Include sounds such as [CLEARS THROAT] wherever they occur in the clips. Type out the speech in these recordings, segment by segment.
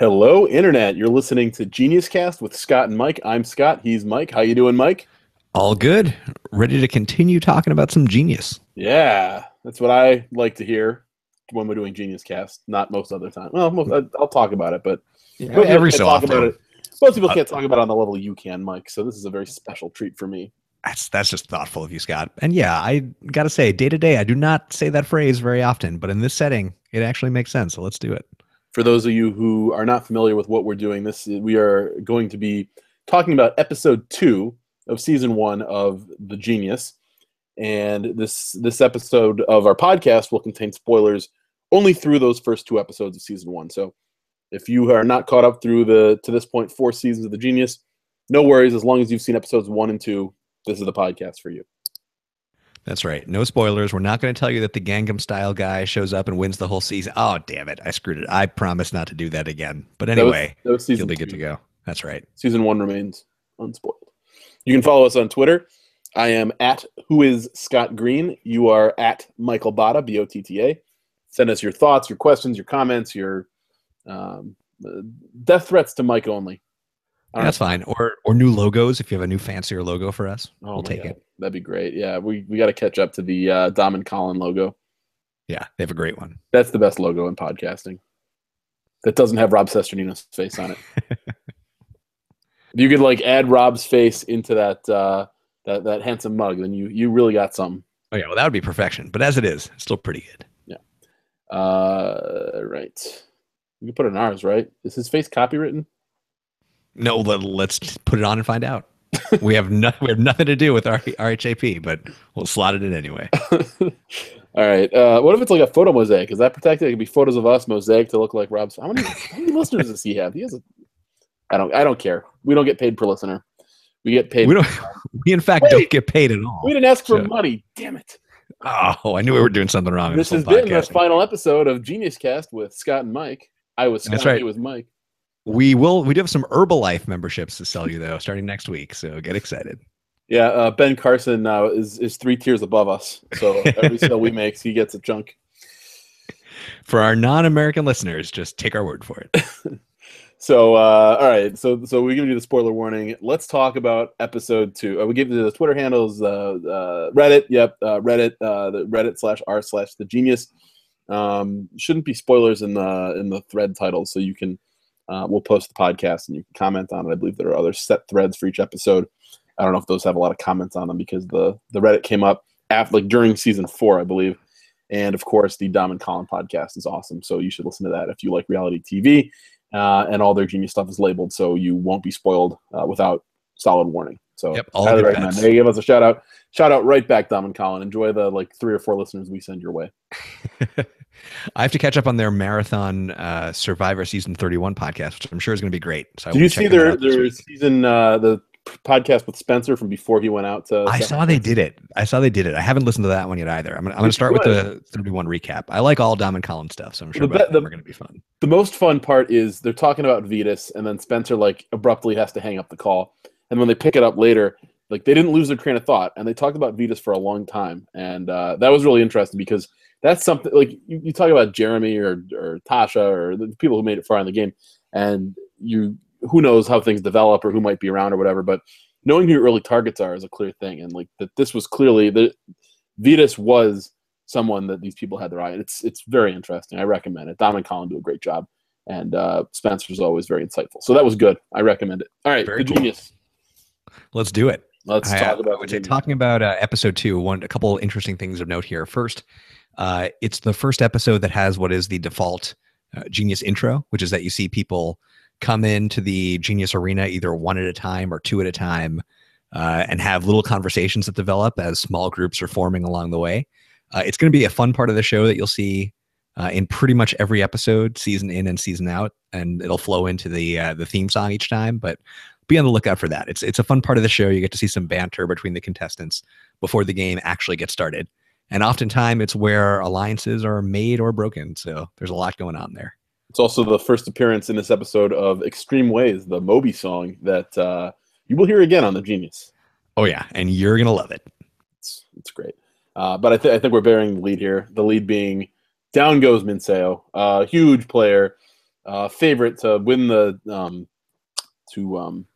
Hello, Internet. You're listening to Genius Cast with Scott and Mike. I'm Scott. He's Mike. How you doing, Mike? All good. Ready to continue talking about some genius. Yeah, that's what I like to hear when we're doing Genius Cast. Not most other time. Well, most, uh, I'll talk about it, but yeah, every so often. It. Most people uh, can't talk about it on the level you can, Mike. So this is a very special treat for me. That's that's just thoughtful of you, Scott. And yeah, I gotta say, day to day, I do not say that phrase very often, but in this setting, it actually makes sense. So let's do it for those of you who are not familiar with what we're doing, this we are going to be talking about episode two of season one of The Genius, and this this episode of our podcast will contain spoilers only through those first two episodes of season one. So, if you are not caught up through the to this point four seasons of The Genius, no worries. As long as you've seen episodes one and two, this is the podcast for you. That's right. No spoilers. We're not going to tell you that the Gangnam Style guy shows up and wins the whole season. Oh, damn it. I screwed it. I promise not to do that again. But anyway, that was, that was you'll be good to go. That's right. Season one remains unspoiled. You can follow us on Twitter. I am at who is Scott Green. You are at Michael Botta, B O T T A. Send us your thoughts, your questions, your comments, your um, death threats to Mike only. That's fine. Or or new logos if you have a new fancier logo for us. Oh we'll take God. it. That'd be great. Yeah, we, we got to catch up to the uh, Dom and Colin logo. Yeah, they have a great one. That's the best logo in podcasting. That doesn't have Rob Cesternino's face on it. [LAUGHS] if you could like add Rob's face into that uh, that that handsome mug, then you you really got something. Oh yeah, well that would be perfection. But as it is, it's still pretty good. Yeah. Uh, right. You can put it in ours, right? Is his face copywritten? No, let's put it on and find out. we have no, we have nothing to do with our RHAP, but we'll slot it in anyway. [LAUGHS] All right. Uh, what if it's like a photo mosaic? Is that protected? It could be photos of us mosaic to look like Rob's. How many, how many listeners does he have? He has a. I don't. I don't care. We don't get paid per listener. We get paid. We don't. [LAUGHS] We in fact Wait, don't get paid at all. We didn't ask for so. money. Damn it. Oh, I knew we were doing something wrong. This, this has been the final episode of Genius Cast with Scott and Mike. I was Scott. That's right. He was Mike. We will. We do have some Herbalife memberships to sell you though, starting next week. So get excited. Yeah, uh, Ben Carson now is is three tiers above us. So every sale we make, he gets a chunk. [LAUGHS] For our non-American listeners, just take our word for it. [LAUGHS] so, uh, all right. So, so we give you the spoiler warning. Let's talk about episode two. Uh, we give you the Twitter handles, uh, uh Reddit. Yep, uh, Reddit. Uh, the Reddit slash r slash the genius. Um, shouldn't be spoilers in the in the thread title, so you can uh, we'll post the podcast and you can comment on it. I believe there are other set threads for each episode. I don't know if those have a lot of comments on them because the the Reddit came up after like during season four, I believe. And of course, the Dom and Colin podcast is awesome. So you should listen to that if you like reality TV. Uh, and all their genius stuff is labeled, so you won't be spoiled uh, without solid warning. So yep, all highly recommend. They give us a shout out. Shout out right back, Dom and Colin. Enjoy the like three or four listeners we send your way. [LAUGHS] I have to catch up on their marathon uh, Survivor season 31 podcast, which I'm sure is going to be great. So did you see their their season uh, the podcast with Spencer from before he went out to? I saw they did it. I saw they did it. I haven't listened to that one yet either. I'm gonna, I'm gonna start with the 31 recap. I like all Dom and Colin stuff, so I'm sure the, the, are going to be fun. The most fun part is they're talking about Vytas, and then Spencer like abruptly has to hang up the call, and when they pick it up later. Like they didn't lose their train of thought, and they talked about Vytas for a long time, and uh, that was really interesting because that's something like you, you talk about Jeremy or or Tasha or the people who made it far in the game, and you who knows how things develop or who might be around or whatever. But knowing who your early targets are is a clear thing, and like that this was clearly the Vytas was someone that these people had their eye. on. It's it's very interesting. I recommend it. Dom and Colin do a great job, and uh, Spencer's always very insightful. So that was good. I recommend it. All right, very the cool. genius. Let's do it. Let's I, talk about. talking about uh, episode two. One, a couple interesting things of note here. First, uh, it's the first episode that has what is the default uh, Genius intro, which is that you see people come into the Genius arena either one at a time or two at a time uh, and have little conversations that develop as small groups are forming along the way. Uh, it's going to be a fun part of the show that you'll see uh, in pretty much every episode, season in and season out, and it'll flow into the uh, the theme song each time. But be on the lookout for that. It's it's a fun part of the show. You get to see some banter between the contestants before the game actually gets started and oftentimes it's where alliances are made or broken. So there's a lot going on there. It's also the first appearance in this episode of Extreme Ways, the Moby song that uh, you will hear again on the Genius. Oh yeah, and you're gonna love it. It's it's great. Uh, but I, th- I think we're bearing the lead here. The lead being down goes Minseo, uh, huge player, uh, favorite to win the um, to um,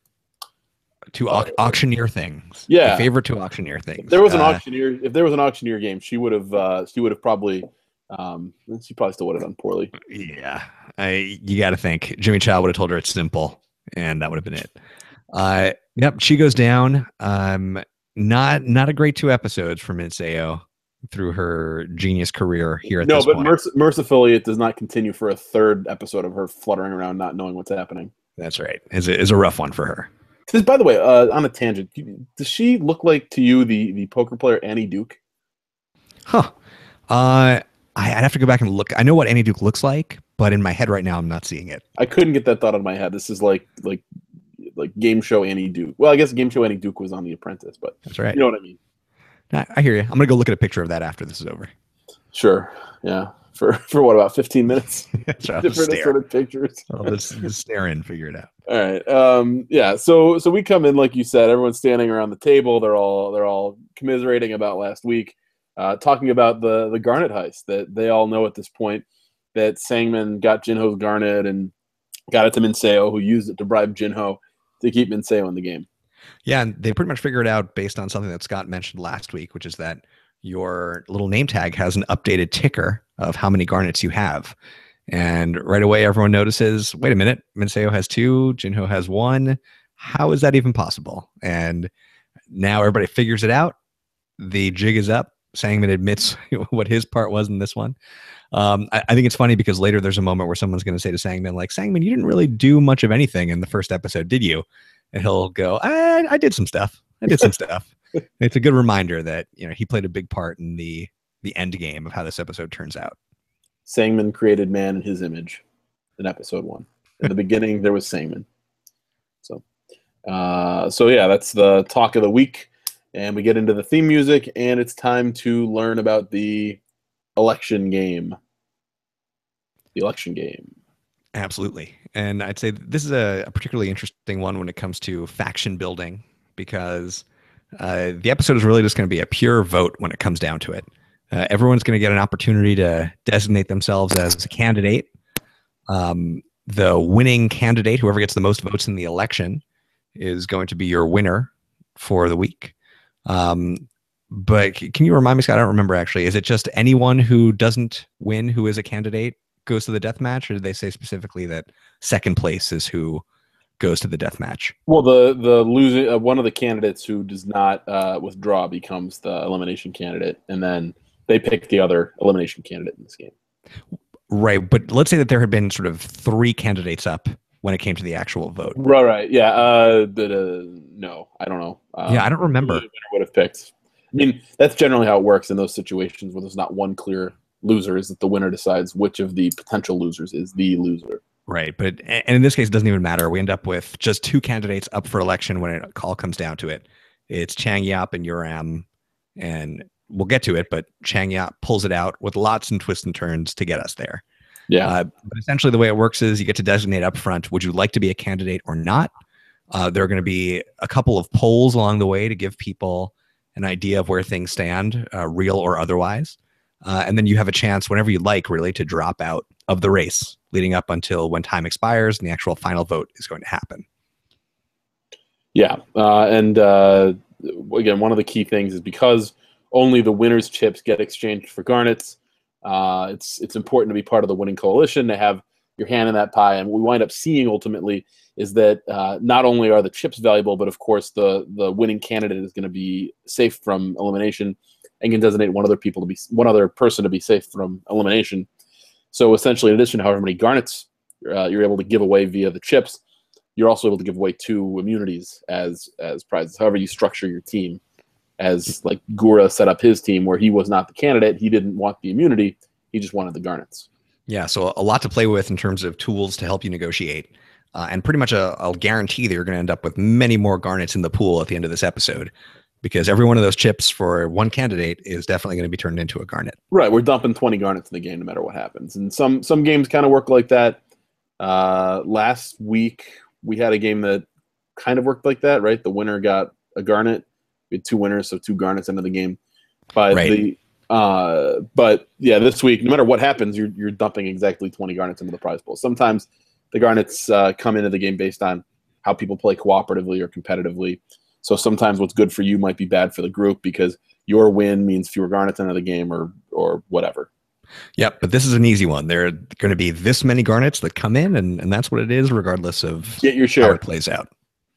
to au- auctioneer things. Yeah. The favorite to auctioneer things. if there was an Uh, auctioneer. If there was an auctioneer game, she would have. Uh, she would have probably. Um, she probably still would have done poorly. Yeah, I you got to think Jimmy Cha would have told her it's simple, and that would have been it. Uh, yep, she goes down. Um, not not a great two episodes for Minseo through her genius career here at No, but merc- mercifully, it does not continue for a third episode of her fluttering around, not knowing what's happening. That's right. Is a, is a rough one for her. This, by the way, uh, on a tangent, does she look like to you the the poker player Annie Duke? Huh. Uh, I, I'd have to go back and look. I know what Annie Duke looks like, but in my head right now, I'm not seeing it. I couldn't get that thought out of my head. This is like like like game show Annie Duke. Well, I guess game show Annie Duke was on The Apprentice, but That's right. you know what I mean. I, I hear you. I'm gonna go look at a picture of that after this is over. Sure. Yeah. For [LAUGHS] for what about fifteen minutes? [LAUGHS] That's right. [LAUGHS] Different stare. assorted pictures. Just, just stare in, figure it out. All right. Um, yeah. So so we come in like you said. Everyone's standing around the table. They're all they're all commiserating about last week, uh, talking about the the Garnet heist that they all know at this point that Sangman got Jinho's Garnet and got it to Minseo, who used it to bribe Jinho to keep Minseo in the game. Yeah, and they pretty much figured it out based on something that Scott mentioned last week, which is that your little name tag has an updated ticker of how many garnets you have. And right away, everyone notices wait a minute, Minseo has two, Jinho has one. How is that even possible? And now everybody figures it out. The jig is up. Sangman admits [LAUGHS] what his part was in this one. Um, I, I think it's funny because later there's a moment where someone's going to say to Sangman, like, Sangman, you didn't really do much of anything in the first episode, did you? And he'll go, I, I did some stuff. I did some [LAUGHS] stuff. It's a good reminder that you know he played a big part in the the end game of how this episode turns out. Sangman created man in his image in episode one. In the [LAUGHS] beginning, there was Sangman. So, uh, so yeah, that's the talk of the week, and we get into the theme music, and it's time to learn about the election game. The election game. Absolutely. And I'd say this is a, a particularly interesting one when it comes to faction building because uh, the episode is really just going to be a pure vote when it comes down to it. Uh, everyone's going to get an opportunity to designate themselves as a candidate. Um, the winning candidate, whoever gets the most votes in the election, is going to be your winner for the week. Um, but can you remind me, Scott? I don't remember actually. Is it just anyone who doesn't win who is a candidate goes to the death match, or did they say specifically that second place is who goes to the death match? Well, the the losing uh, one of the candidates who does not uh, withdraw becomes the elimination candidate, and then they picked the other elimination candidate in this game. Right. But let's say that there had been sort of three candidates up when it came to the actual vote. Right, right, yeah. Uh, the, the no, I don't know. Uh, yeah, I don't remember. who the winner would have picked. I mean, that's generally how it works in those situations where there's not one clear loser. Is that the winner decides which of the potential losers is the loser? Right. But and in this case, it doesn't even matter. We end up with just two candidates up for election when it all comes down to it. It's Chang Yap and Uram, and we'll get to it. But Chang Yap pulls it out with lots and twists and turns to get us there. Yeah, Uh, but essentially, the way it works is you get to designate up front would you like to be a candidate or not? Uh, there are going to be a couple of polls along the way to give people an idea of where things stand, uh, real or otherwise. Uh, and then you have a chance whenever you like, really, to drop out of the race leading up until when time expires and the actual final vote is going to happen. yeah. Uh, and uh, again, one of the key things is because only the winners' chips get exchanged for garnets. Uh, it's it's important to be part of the winning coalition to have your hand in that pie. And we wind up seeing ultimately is that uh, not only are the chips valuable, but of course the the winning candidate is going to be safe from elimination and can designate one other people to be one other person to be safe from elimination. So essentially, in addition to however many garnets uh, you're able to give away via the chips, you're also able to give away two immunities as as prizes. However, you structure your team, as like Gura set up his team where he was not the candidate, he didn't want the immunity, he just wanted the garnets. Yeah, so a lot to play with in terms of tools to help you negotiate. Uh, and pretty much a, I'll guarantee that you're going to end up with many more garnets in the pool at the end of this episode because every one of those chips for one candidate is definitely going to be turned into a garnet. Right, we're dumping 20 garnets in the game no matter what happens. And some some games kind of work like that. Uh, last week we had a game that kind of worked like that, right? The winner got a garnet. We had two winners, so two garnets into the game. But Right. the uh, but yeah, this week, no matter what happens, you're you're dumping exactly 20 garnets into the prize pool. Sometimes the Garnets uh, come into the game based on how people play cooperatively or competitively. So sometimes what's good for you might be bad for the group because your win means fewer Garnets into the game or or whatever. Yep, but this is an easy one. There are going to be this many Garnets that come in, and, and that's what it is, regardless of get your share. how it plays out.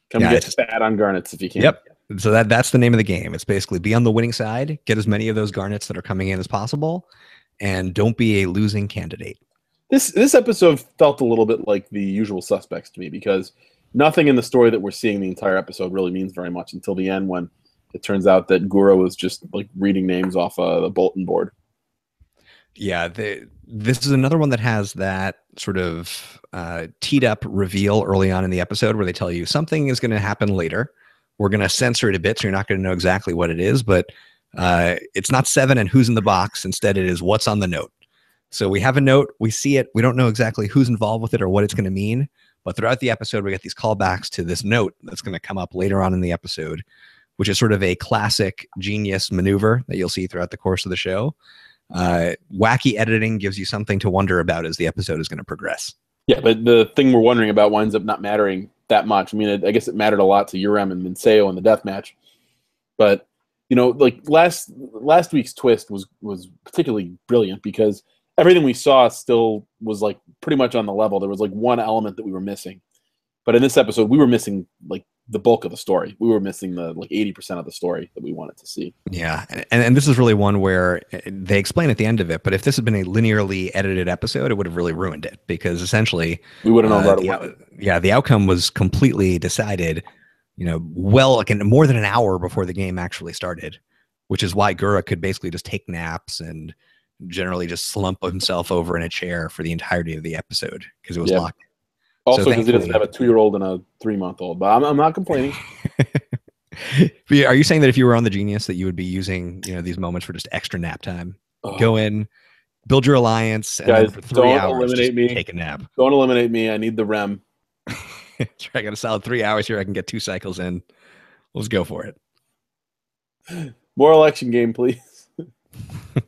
Come yeah, get fat on Garnets if you can. Yep. So that that's the name of the game. It's basically be on the winning side, get as many of those Garnets that are coming in as possible, and don't be a losing candidate. This this episode felt a little bit like the usual suspects to me because nothing in the story that we're seeing the entire episode really means very much until the end when it turns out that Gura was just like reading names off uh, the bulletin board. Yeah, the, this is another one that has that sort of uh, teed up reveal early on in the episode where they tell you something is going to happen later. We're going to censor it a bit, so you're not going to know exactly what it is, but uh, it's not seven and who's in the box. Instead, it is what's on the note. So we have a note, we see it, we don't know exactly who's involved with it or what it's going to mean. But throughout the episode, we get these callbacks to this note that's going to come up later on in the episode, which is sort of a classic genius maneuver that you'll see throughout the course of the show. Uh, wacky editing gives you something to wonder about as the episode is going to progress. Yeah, but the thing we're wondering about winds up not mattering that much. I mean, I guess it mattered a lot to Urem and Minseo in the death match, but you know, like last last week's twist was was particularly brilliant because everything we saw still was like pretty much on the level. There was like one element that we were missing, but in this episode, we were missing like the bulk of the story. We were missing the like eighty percent of the story that we wanted to see. Yeah, and, and this is really one where eh, they explain at the end of it. But if this had been a linearly edited episode, it would have really ruined it because essentially we would have known uh, away. Yeah, the outcome was completely decided. You know, well, like in more than an hour before the game actually started, which is why Gura could basically just take naps and generally just slump himself over in a chair for the entirety of the episode because it was yeah. locked. Also, because so he doesn't have a two-year-old and a three-month-old, but I'm, I'm not complaining. [LAUGHS] Are you saying that if you were on the Genius, that you would be using you know these moments for just extra nap time? Oh. Go in, build your alliance, and Guys, for 3 don't hours, eliminate me. Take a nap. Don't eliminate me. I need the REM. [LAUGHS] I got a solid three hours here. I can get two cycles in. Let's go for it. [GASPS] More election game, please. [LAUGHS]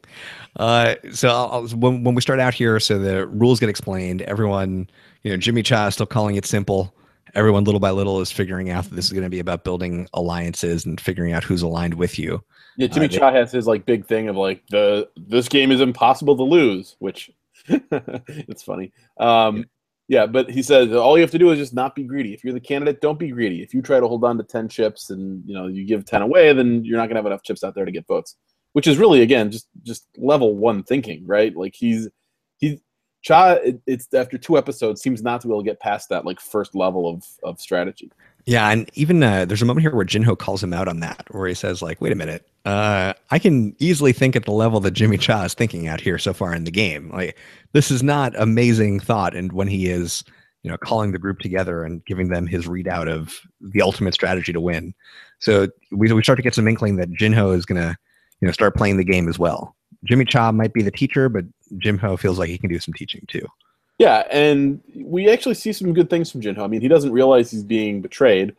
Uh, so I'll, when when we start out here, so the rules get explained. Everyone, you know, Jimmy Cha is still calling it simple. Everyone, little by little, is figuring out that this is going to be about building alliances and figuring out who's aligned with you. Yeah, Jimmy uh, Cha has his like big thing of like the this game is impossible to lose, which [LAUGHS] it's funny. Um, yeah, but he says all you have to do is just not be greedy. If you're the candidate, don't be greedy. If you try to hold on to ten chips and you know you give ten away, then you're not gonna have enough chips out there to get votes which is really again just just level one thinking, right? Like he's Cha. It, it's after two episodes seems not to be able to get past that like first level of of strategy. Yeah, and even uh, there's a moment here where Jinho calls him out on that, where he says like, "Wait a minute, uh, I can easily think at the level that Jimmy Cha is thinking out here so far in the game. Like, this is not amazing thought." And when he is, you know, calling the group together and giving them his readout of the ultimate strategy to win, so we we start to get some inkling that Jinho is gonna you know start playing the game as well. Jimmy Cha might be the teacher, but Jinho feels like he can do some teaching too. Yeah, and we actually see some good things from Jinho. I mean, he doesn't realize he's being betrayed.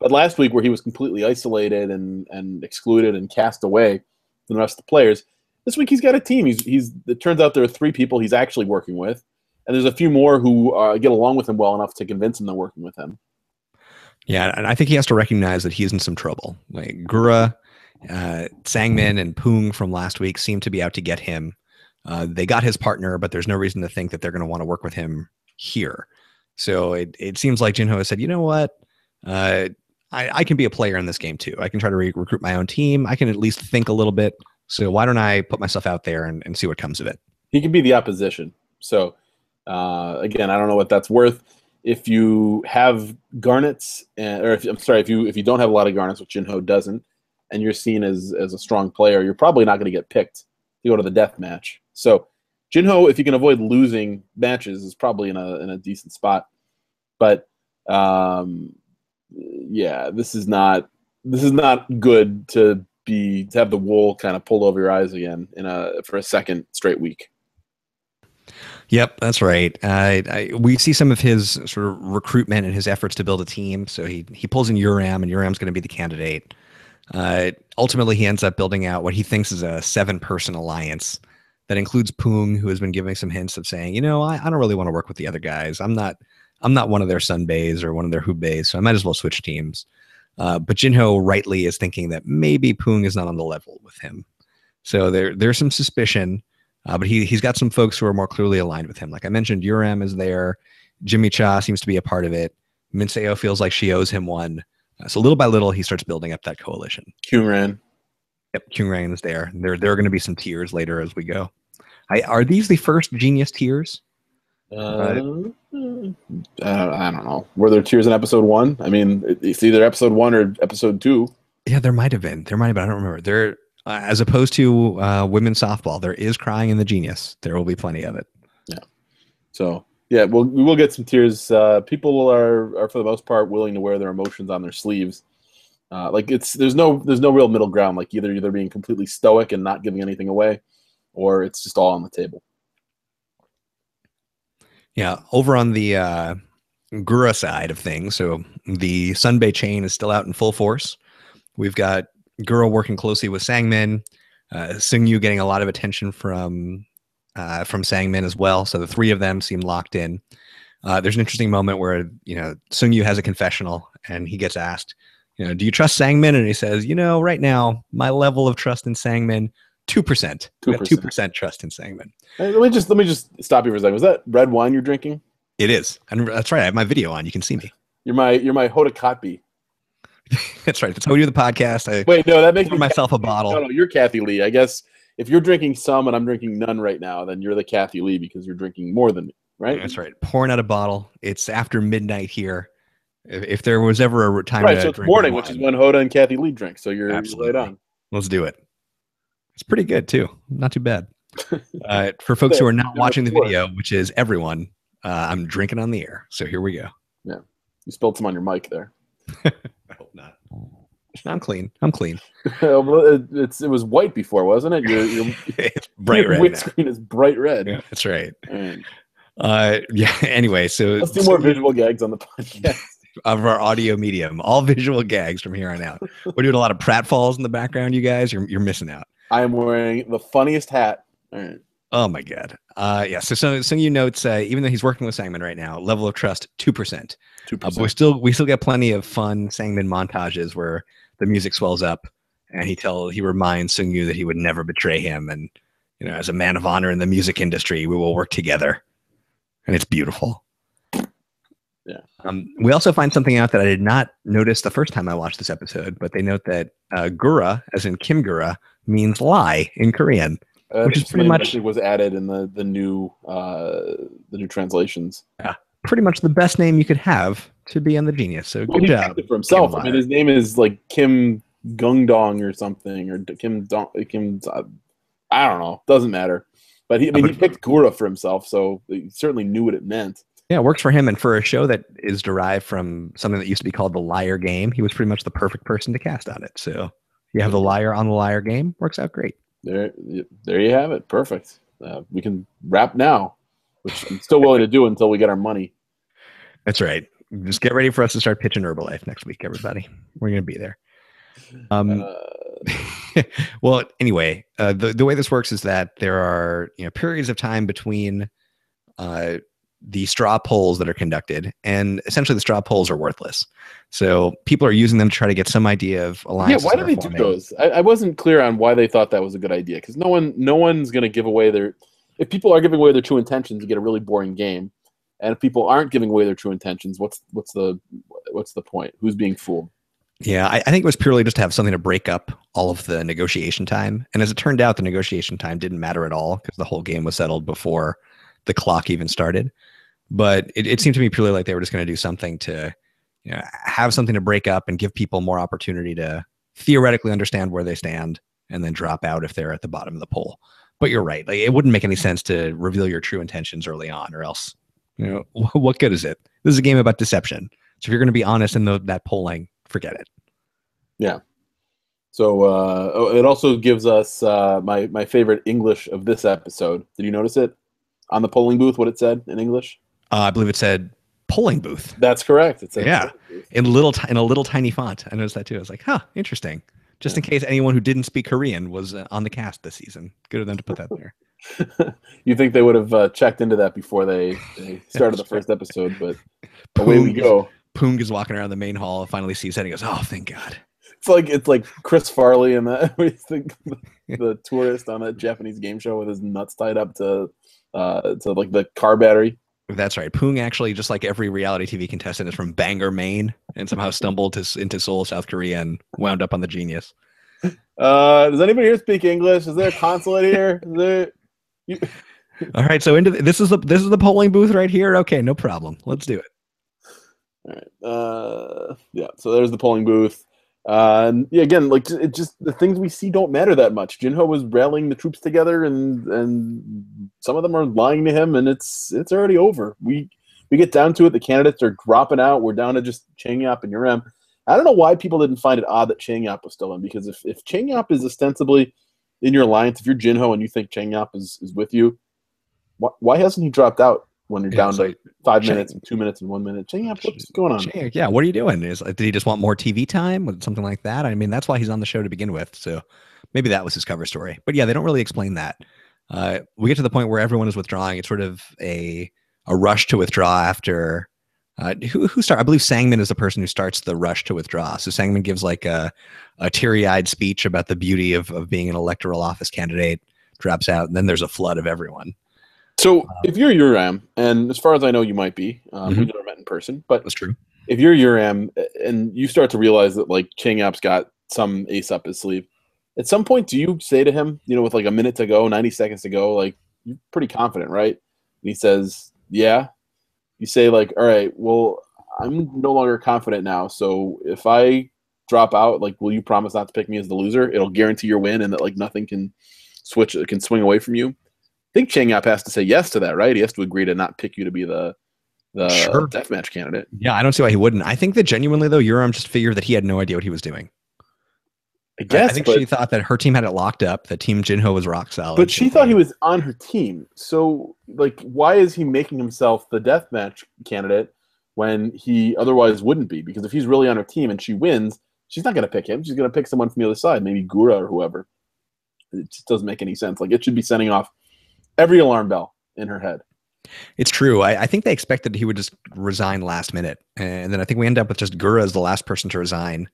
But last week, where he was completely isolated and, and excluded and cast away from the rest of the players, this week he's got a team. He's he's. It turns out there are three people he's actually working with, and there's a few more who uh, get along with him well enough to convince him they're working with him. Yeah, and I think he has to recognize that he's in some trouble. Like Gura uh, Sangmin and Poong from last week seem to be out to get him. Uh, they got his partner, but there's no reason to think that they're going to want to work with him here. So it, it seems like Jinho has said, you know what? Uh, I, I can be a player in this game too. I can try to re- recruit my own team. I can at least think a little bit. So why don't I put myself out there and, and see what comes of it? He can be the opposition. So uh, again, I don't know what that's worth. If you have garnets, and, or if, I'm sorry, if you if you don't have a lot of garnets, which Jinho doesn't, and you're seen as as a strong player, you're probably not going to get picked to go to the death match. So Jinho, if you can avoid losing matches, is probably in a in a decent spot. But um, yeah, this is not this is not good to be to have the wool kind of pulled over your eyes again in a for a second straight week. Yep, that's right. Uh, I, we see some of his sort of recruitment and his efforts to build a team. So he he pulls in Urem, and Urem's going to be the candidate. Uh, ultimately, he ends up building out what he thinks is a seven person alliance that includes Poong, who has been giving some hints of saying, you know, I, I don't really want to work with the other guys. I'm not I'm not one of their Sunbaes or one of their Hubays, so I might as well switch teams. Uh, but Jinho rightly is thinking that maybe Poong is not on the level with him. So there there's some suspicion, uh, but he he's got some folks who are more clearly aligned with him. Like I mentioned, Uram is there. Jimmy Cha seems to be a part of it. Minseo feels like she owes him one. Uh, so little by little, he starts building up that coalition. Kyungran. Yep, Kyungran is there. There there are going to be some tears later as we go. I, are these the first genius tears? Uh, I don't know. Were there tears in episode one? I mean, it's either episode one or episode two. Yeah, there might have been. There might have been. I don't remember. There, uh, as opposed to uh, women's softball, there is crying in the genius. There will be plenty of it. Yeah. So yeah, we'll we will get some tears. Uh, people are are for the most part willing to wear their emotions on their sleeves. Uh, like it's there's no there's no real middle ground. Like either either being completely stoic and not giving anything away, or it's just all on the table. Yeah, over on the uh, Gura side of things, so the Sunbae chain is still out in full force. We've got Gura working closely with Sangmin, uh, Yu getting a lot of attention from uh, from Sangmin as well. So the three of them seem locked in. Uh, there's an interesting moment where you know Sung Yu has a confessional and he gets asked, you know, do you trust Sangmin? And he says, you know, right now my level of trust in Sangmin two percent. Two percent trust in Sangmin. Let me just let me just stop you for a second. Was that red wine you're drinking? It is, and that's right. I have my video on. You can see me. You're my you're my Hoda Kotb. [LAUGHS] that's right. That's how we do the podcast. I wait. No, that makes myself Kathy a bottle. No, no, you're Kathie Lee. I guess if you're drinking some and I'm drinking none right now, then you're the Kathie Lee because you're drinking more than me, right? That's right. Pouring out a bottle. It's after midnight here. If, if there was ever a time, right? so it's morning, which is when Hoda and Kathie Lee drink. So you're, Absolutely. you're right on. Let's do it. It's pretty good too. Not too bad. [LAUGHS] Uh, for folks who are not watching the video, which is everyone, uh, I'm drinking on the air. So here we go. Yeah, you spilled some on your mic there. [LAUGHS] I hope not. I'm clean. I'm clean. [LAUGHS] it's it was white before, wasn't it? Your, your [LAUGHS] it's bright your red. Windscreen is bright red. Yeah, that's right. Uh, [LAUGHS] yeah. Anyway, so let's do more so, visual gags on the podcast of our audio medium. All visual gags from here on out. We're doing a lot of pratfalls in the background. You guys, you're you're missing out. I am wearing the funniest hat. Oh my god. Uh, yeah. So, so Seung Yu notes, uh, even though he's working with Sangmin right now, level of trust two percent. Two percent. Uh, we still we still get plenty of fun Sangmin montages where the music swells up and he tell he reminds Seung Yu that he would never betray him, and you know, as a man of honor in the music industry, we will work together, and it's beautiful. Yeah. Um, we also find something out that I did not notice the first time I watched this episode, but they note that uh, Gura, as in Kim Gura, means lie in Korean, uh, which is pretty much was added in the the new uh, the new translations. Yeah, pretty much the best name you could have to be on the Genius. So well, good job for himself. I mean, his name is like Kim Gungdong or something, or Kim Dong Kim. I don't know. Doesn't matter. But he, I mean, he picked Gura for himself, so he certainly knew what it meant. Yeah, it works for him. And for a show that is derived from something that used to be called the Liar Game, he was pretty much the perfect person to cast on it. So you have the liar on the liar game. Works out great. There, there you have it. Perfect. Uh, we can wrap now, which I'm still willing to do until we get our money. That's right. Just get ready for us to start pitching Herbalife next week, everybody. We're going to be there. Um, uh, [LAUGHS] well, anyway, uh, the the way this works is that there are you know periods of time between uh, the straw polls that are conducted, and essentially the straw polls are worthless. So people are using them to try to get some idea of alliance. Yeah, why do they forming. do those? I, I, wasn't clear on why they thought that was a good idea because no one, no one's going to give away their. If people are giving away their true intentions, you get a really boring game. And if people aren't giving away their true intentions, what's what's the what's the point? Who's being fooled? Yeah, I, I, think it was purely just to have something to break up all of the negotiation time. And as it turned out, the negotiation time didn't matter at all because the whole game was settled before the clock even started. But it, it seemed to me purely like they were just going to do something to you know, have something to break up and give people more opportunity to theoretically understand where they stand and then drop out if they're at the bottom of the poll. But you're right. Like it wouldn't make any sense to reveal your true intentions early on, or else, you know, [LAUGHS] what good is it? This is a game about deception. So if you're going to be honest in the, that polling, forget it. Yeah. So uh, oh, it also gives us uh, my my favorite English of this episode. Did you notice it on the polling booth? What it said in English? Uh, I believe it said polling booth. That's correct. It's yeah, in little in a little tiny font. I noticed that too. I was like, huh, interesting. Just in case anyone who didn't speak Korean was uh, on the cast this season. Good of them to put that there. [LAUGHS] you think they would have uh, checked into that before they, they [LAUGHS] started the first episode, but [LAUGHS] away we go. Poong is walking around the main hall and finally sees that. He goes, "Oh, thank God." It's like it's like Chris Farley and that the, the tourist on a Japanese game show with his nuts tied up to uh to like the car battery. That's right. Poong actually, just like every reality TV contestant, is from Bangor, Maine, and somehow [LAUGHS] stumbled to, into Seoul, South Korea, and wound up on the Genius. Uh, does anybody here speak English? Is there a consulate here? [LAUGHS] Is there? You... [LAUGHS] All right, so into the, this is the this is the polling booth right here. Okay, no problem. Let's do it. All right. Uh, yeah. So there's the polling booth. Uh, and yeah, again, like it just the things we see don't matter that much. Jinho was rallying the troops together, and and some of them are lying to him, and it's it's already over. We we get down to it. The candidates are dropping out. We're down to just Chang Yap and Yurem. I don't know why people didn't find it odd that Chang Yap was still in because if if Chang Yap is ostensibly in your alliance, if you're Jinho and you think Chang Yap is is with you, why, why hasn't he dropped out when you're down to like, five minutes and two minutes and one minute? Yap, what's going on? Yeah, what are you doing? Is did he just want more TV time or something like that? I mean, that's why he's on the show to begin with. So maybe that was his cover story. But yeah, they don't really explain that. Uh, we get to the point where everyone is withdrawing. It's sort of a a rush to withdraw after. Uh, who who start? I believe Sangman is the person who starts the rush to withdraw. So Sangman gives like a a teary eyed speech about the beauty of of being an electoral office candidate. Drops out, and then there's a flood of everyone. So if you're Uram, and as far as I know, you might be. Um, Mhm. We've never met in person, but That's true. if you're Uram and you start to realize that like Chang Yap's got some ace up his sleeve, at some point, do you say to him, you know, with like a minute to go, 90 seconds to go, like you're pretty confident, right? And he says, Yeah. You say, like, all right, well, I'm no longer confident now. So if I drop out, like, will you promise not to pick me as the loser? It'll guarantee your win and that like nothing can switch can swing away from you. I think Chang Yap has to say yes to that, right? He has to agree to not pick you to be the the Sure. deathmatch candidate. Yeah, I don't see why he wouldn't. I think that genuinely though, Uram just figured that he had no idea what he was doing. I I- guess, I think but, she thought that her team had it locked up. That Team Jinho was rock solid. but she thought he was on her team. So, like, why is he making himself the deathmatch candidate when he otherwise wouldn't be? Because if he's really on her team and she wins, she's not going to pick him. She's going to pick someone from the other side, maybe Gura or whoever. It just doesn't make any sense. Like, it should be sending off every alarm bell in her head. It's true. I, I think they expected he would just resign last minute, and then I think we end up with just Gura as the last person to resign.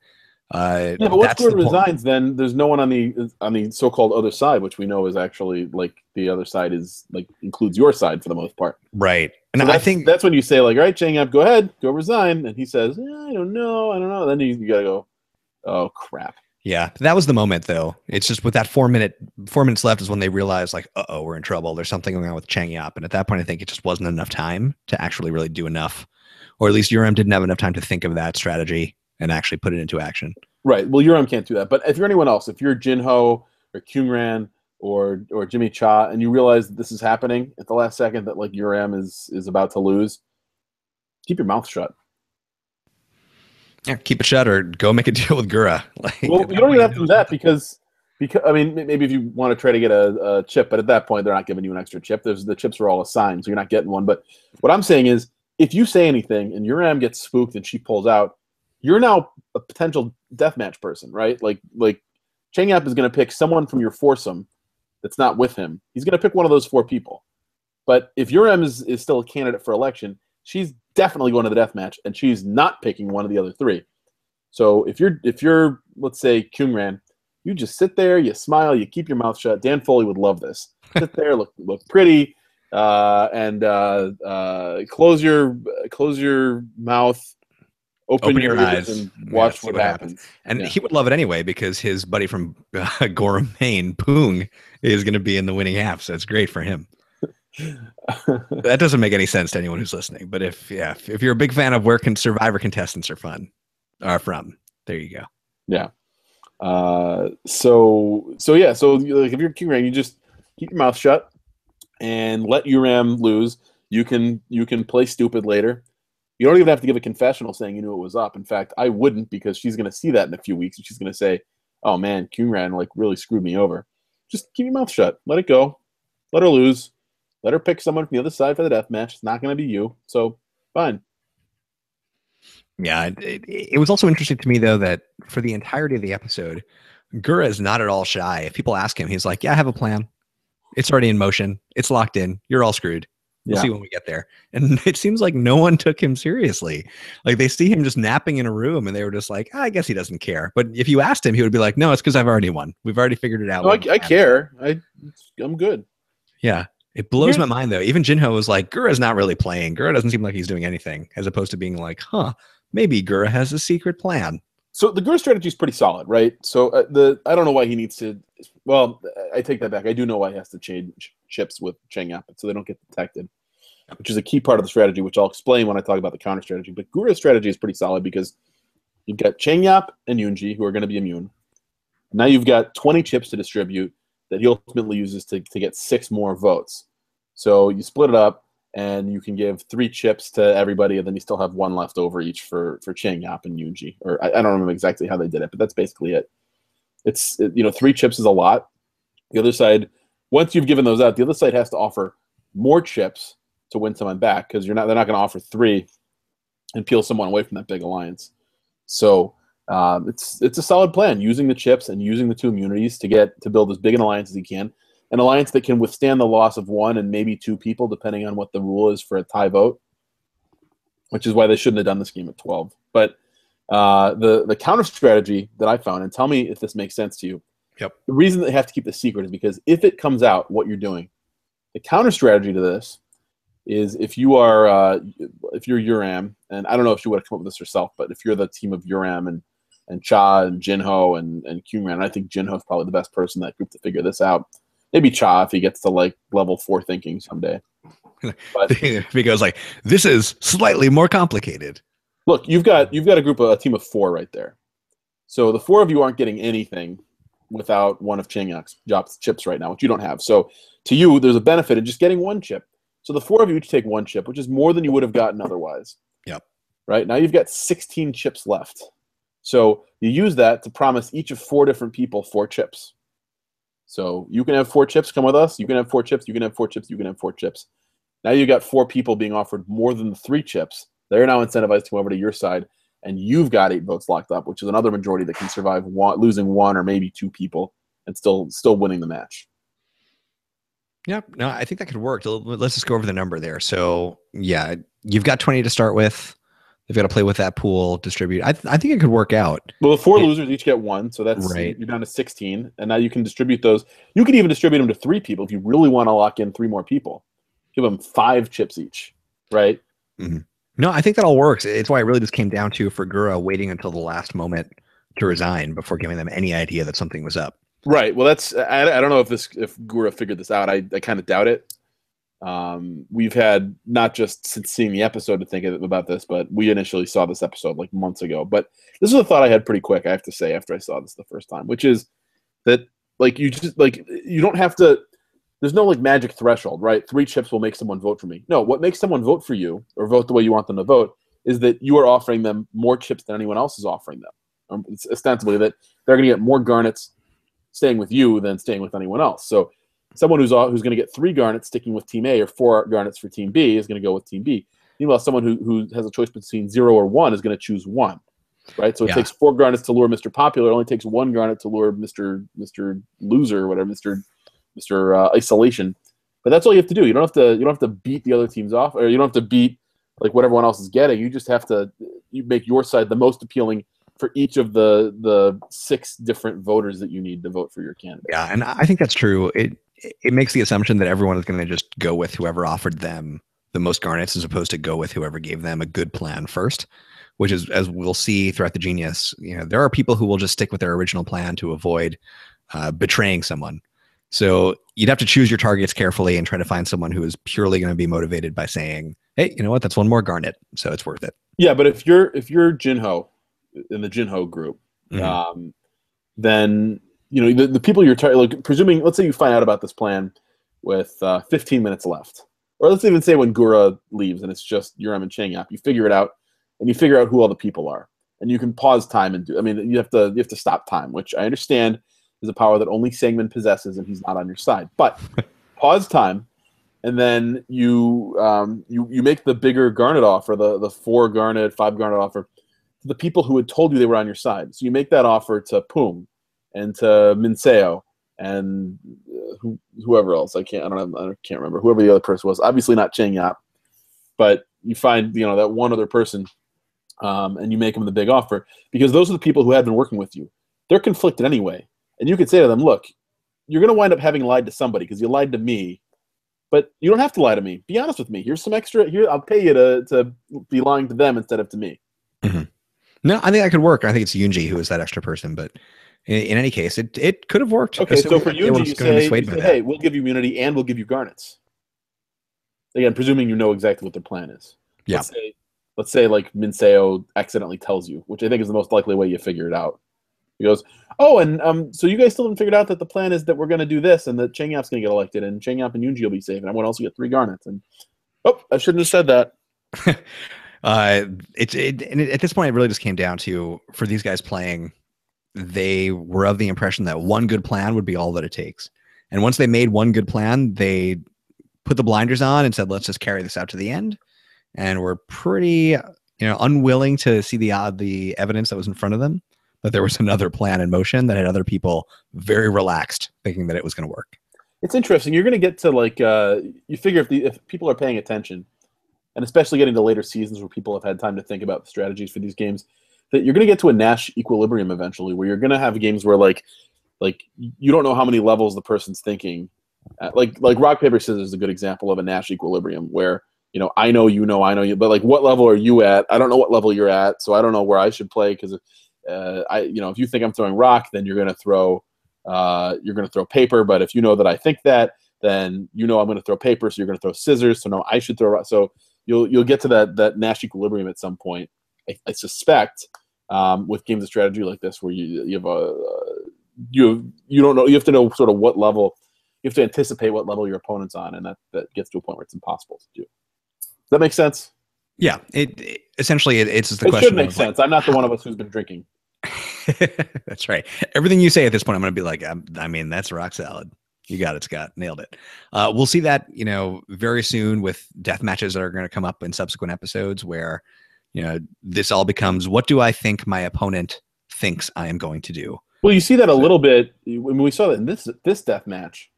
Uh, Yeah, but once Gura the resigns, then there's no one on the on the so-called other side, which we know is actually like the other side is like includes your side for the most part. right? And So I think that's when you say like, all right, Chang Yap, go ahead, go resign, and he says, yeah, I don't know, I don't know. Then you, you gotta go, oh crap. Yeah, that was the moment though. It's just with that four minute four minutes left is when they realized like, uh oh, we're in trouble. There's something going on with Chang Yap, and at that point, I think it just wasn't enough time to actually really do enough, or at least Uram didn't have enough time to think of that strategy and actually put it into action. Right. Well, Uram can't do that. But if you're anyone else, if you're Jinho or Kyungran or or Jimmy Cha, and you realize that this is happening at the last second, that like Uram is is about to lose, keep your mouth shut. Yeah, keep it shut or go make a deal with Gura. [LAUGHS] Like, Well, you don't even have to do that because because I mean maybe if you want to try to get a, a chip, but at that point they're not giving you an extra chip. There's the chips are all assigned, so you're not getting one. But what I'm saying is, if you say anything and Uram gets spooked and she pulls out, you're now a potential deathmatch person, right? Like like Chang Yap is going to pick someone from your foursome that's not with him. He's going to pick one of those four people. But if Uram is, is still a candidate for election, she's definitely going to the death match, and she's not picking one of the other three. So if you're if you're let's say Kyungran, you just sit there, you smile, you keep your mouth shut. Dan Foley would love this. Sit there, look [LAUGHS] look pretty, uh, and uh, uh, close your close your mouth, open, Open your, your eyes. and watch what, what happens. And Yeah. he would love it anyway because his buddy from [LAUGHS] uh, Gorham, Maine, Poong, is going to be in the winning half. So it's great for him. That doesn't make any sense to anyone who's listening. But if yeah, if, you're a big fan of where can Survivor contestants are fun, are from, there you go. Yeah. Uh, so so yeah. So like if you're Kyungran, you just keep your mouth shut and let Uram lose. You can you can play stupid later. You don't even have to give a confessional saying you knew it was up. In fact, I wouldn't because she's going to see that in a few weeks and she's going to say, "Oh man, Kyungran like really screwed me over." Just keep your mouth shut. Let it go. Let her lose. Let her pick someone from the other side for the death match. It's not going to be you. So fine. Yeah, it, it, was also interesting to me though that for the entirety of the episode, Gura is not at all shy. If people ask him, he's like, "Yeah, I have a plan. It's already in motion. It's locked in. You're all screwed." We'll Yeah. see when we get there. And [LAUGHS] it seems like no one took him seriously. Like they see him just napping in a room and they were just like, "Ah, I guess he doesn't care. But if you asked him, he would be like, no, it's because I've already won. We've already figured it out. No, I, I care. I I'm good. Yeah. It blows my mind though. Even Jinho was like, Gura's not really playing. Gura doesn't seem like he's doing anything, as opposed to being like, huh, maybe Gura has a secret plan. So the Gura strategy is pretty solid, right? So uh, the I don't know why he needs to. Well, I take that back. I do know why he has to change chips with Cheng Yap so they don't get detected, which is a key part of the strategy, which I'll explain when I talk about the counter strategy. But Gura's strategy is pretty solid because you've got Cheng Yap and Yunji who are going to be immune. Now you've got 20 chips to distribute that he ultimately uses to, to get six more votes. So you split it up and you can give three chips to everybody, and then you still have one left over each for for Cheng Yap and Yunji. Or I, I don't remember exactly how they did it, but that's basically it. It's it- you know three chips is a lot. The other side, once you've given those out, the other side has to offer more chips to win someone back because you're not they're not going to offer three and peel someone away from that big alliance. So um, it's it's a solid plan using the chips and using the two immunities to get to build as big an alliance as you can an alliance that can withstand the loss of one and maybe two people, depending on what the rule is for a tie vote, which is why they shouldn't have done this game at 12. But uh, the the counter strategy that I found, and tell me if this makes sense to you. Yep. The reason they have to keep the secret is because if it comes out what you're doing, the counter strategy to this is if you are uh, if you're Uram, and I don't know if she would have come up with this herself, but if you're the team of Uram and and Cha and Jinho and and Qman, I think Jinho is probably the best person in that group to figure this out. Maybe Cha if he gets to like level four thinking someday. [LAUGHS] But if he goes like, this is slightly more complicated. look, you've got you've got a group of a team of four right there. So the four of you aren't getting anything without one of Cheng Yak's Job's chips right now, which you don't have. So to you, there's a benefit in just getting one chip. So the four of you each take one chip, which is more than you would have gotten otherwise. Yep. Right now you've got 16 chips left. So you use that to promise each of four different people four chips. So you can have four chips come with us. You can have four chips. You can have four chips. You can have four chips. Now you've got four people being offered more than three chips. They're now incentivized to come over to your side, and you've got eight votes locked up, which is another majority that can survive one, losing one or maybe two people and still still winning the match. Yep. No, I think that could work. Let's just go over the number there. So yeah, you've got 20 to start with. They've got to play with that pool, distribute. I, th- I think it could work out. Well, the four Yeah. losers each get one, so that's Right. you're down to 16, and now you can distribute those. You could even distribute them to three people if you really want to lock in three more people. Give them five chips each, right? Mm-hmm. No, I think that all works. It's why it really just came down to for Gura waiting until the last moment to resign before giving them any idea that something was up. Right. Well, that's I, I don't know if this if Gura figured this out. I, I kind of doubt it. Um, we've had not just since seeing the episode to think about this, but we initially saw this episode like months ago. But this is a thought I had pretty quick. I have to say after I saw this the first time, which is that like you just like you don't have to. There's no like magic threshold, right? Three chips will make someone vote for me. No, what makes someone vote for you or vote the way you want them to vote is that you are offering them more chips than anyone else is offering them. Um, it's ostensibly that they're going to get more garnets staying with you than staying with anyone else. So someone who's who's going to get three garnets sticking with Team A or four garnets for Team B is going to go with Team B. Meanwhile, someone who, who has a choice between zero or one is going to choose one. Right, so it Yeah. takes four garnets to lure Mr. Popular. It only takes one garnet to lure Mr. Mr. Loser, or whatever, Mr. Mr. Uh, Isolation. But that's all you have to do. You don't have to. You don't have to beat the other teams off, or you don't have to beat like what everyone else is getting. You just have to. You make your side the most appealing for each of the the six different voters that you need to vote for your candidate. Yeah, and I think that's true. It it makes the assumption that everyone is going to just go with whoever offered them the most garnets, as opposed to go with whoever gave them a good plan first. Which is, as we'll see throughout the genius, you know, there are people who will just stick with their original plan to avoid uh, betraying someone. So you'd have to choose your targets carefully and try to find someone who is purely going to be motivated by saying, "Hey, you know what? That's one more garnet, so it's worth it." Yeah, but if you're if you're Jinho in the Jinho group, Mhm. um, then you know the, the people you're tar- like presuming. Let's say you find out about this plan with uh, 15 minutes left, or let's even say when Gura leaves and it's just Uram and Chang Yap, you figure it out and you figure out who all the people are, and you can pause time and do. I mean, you have to you have to stop time, which I understand is a power that only Sangman possesses, and he's not on your side. But [LAUGHS] pause time, and then you um, you you make the bigger garnet offer, the the four garnet, five garnet offer to the people who had told you they were on your side. So you make that offer to Poong and to Minseo and uh, who, whoever else. I can't. I don't. Have, I can't remember whoever the other person was. Obviously not Cheng Yap, but you find you know that one other person, um, and you make them the big offer because those are the people who have been working with you. They're conflicted anyway, and you could say to them, "Look, you're going to wind up having lied to somebody because you lied to me." But you don't have to lie to me. Be honest with me. Here's some extra. Here, I'll pay you to, to be lying to them instead of to me. Mm-hmm. No, I think that could work. I think it's Yunji who is that extra person, but in, in any case, it, it could have worked. Okay, so for Yoonji, you say, you say hey, we'll give you immunity and we'll give you garnets. Again, presuming you know exactly what their plan is. Yeah. Let's say, let's say like Minseo accidentally tells you, which I think is the most likely way you figure it out. He goes, "Oh, and um, so you guys still haven't figured out that the plan is that we're going to do this, and that Chang Yap's going to get elected, and Chang Yap and Yoonji will be safe, and I want to also get three garnets." And oh, I shouldn't have said that. [LAUGHS] [LAUGHS] uh, it, it, and at this point, it really just came down to for these guys playing, they were of the impression that one good plan would be all that it takes, and once they made one good plan, they put the blinders on and said, "Let's just carry this out to the end," and were pretty, you know, unwilling to see the uh, the evidence that was in front of them that there was [LAUGHS] another plan in motion that had other people very relaxed, thinking that it was going to work. It's interesting. You're going to get to like uh, you figure if the if people are paying attention, and especially getting to later seasons where people have had time to think about strategies for these games, that you're going to get to a Nash equilibrium eventually, where you're going to have games where like like you don't know how many levels the person's thinking. Uh, like like rock paper scissors is a good example of a Nash equilibrium where you know I know you know I know you, but like what level are you at? I don't know what level you're at, so I don't know where I should play because uh, I, you know, if you think I'm throwing rock, then you're going to throw, uh, you're going to throw paper. But if you know that I think that, then you know I'm going to throw paper, so you're going to throw scissors. So no, I should throw. So you'll you'll get to that that Nash equilibrium at some point. I, I suspect um, with games of strategy like this, where you you have a uh, you you don't know you have to know sort of what level you have to anticipate what level your opponent's on, and that that gets to a point where it's impossible to do. Does that make sense? Yeah, it, it essentially it, it's the it question. It should make sense. Like, I'm not the one of [LAUGHS] us who's been drinking. [LAUGHS] that's right. Everything you say at this point, I'm going to be like, I'm, i mean, that's rock salad. You got it, Scott. Nailed it. Uh, we'll see that you know very soon with death matches that are going to come up in subsequent episodes, where you know this all becomes what do I think my opponent thinks I am going to do. Well, you see that a little bit when we saw that in this this death match.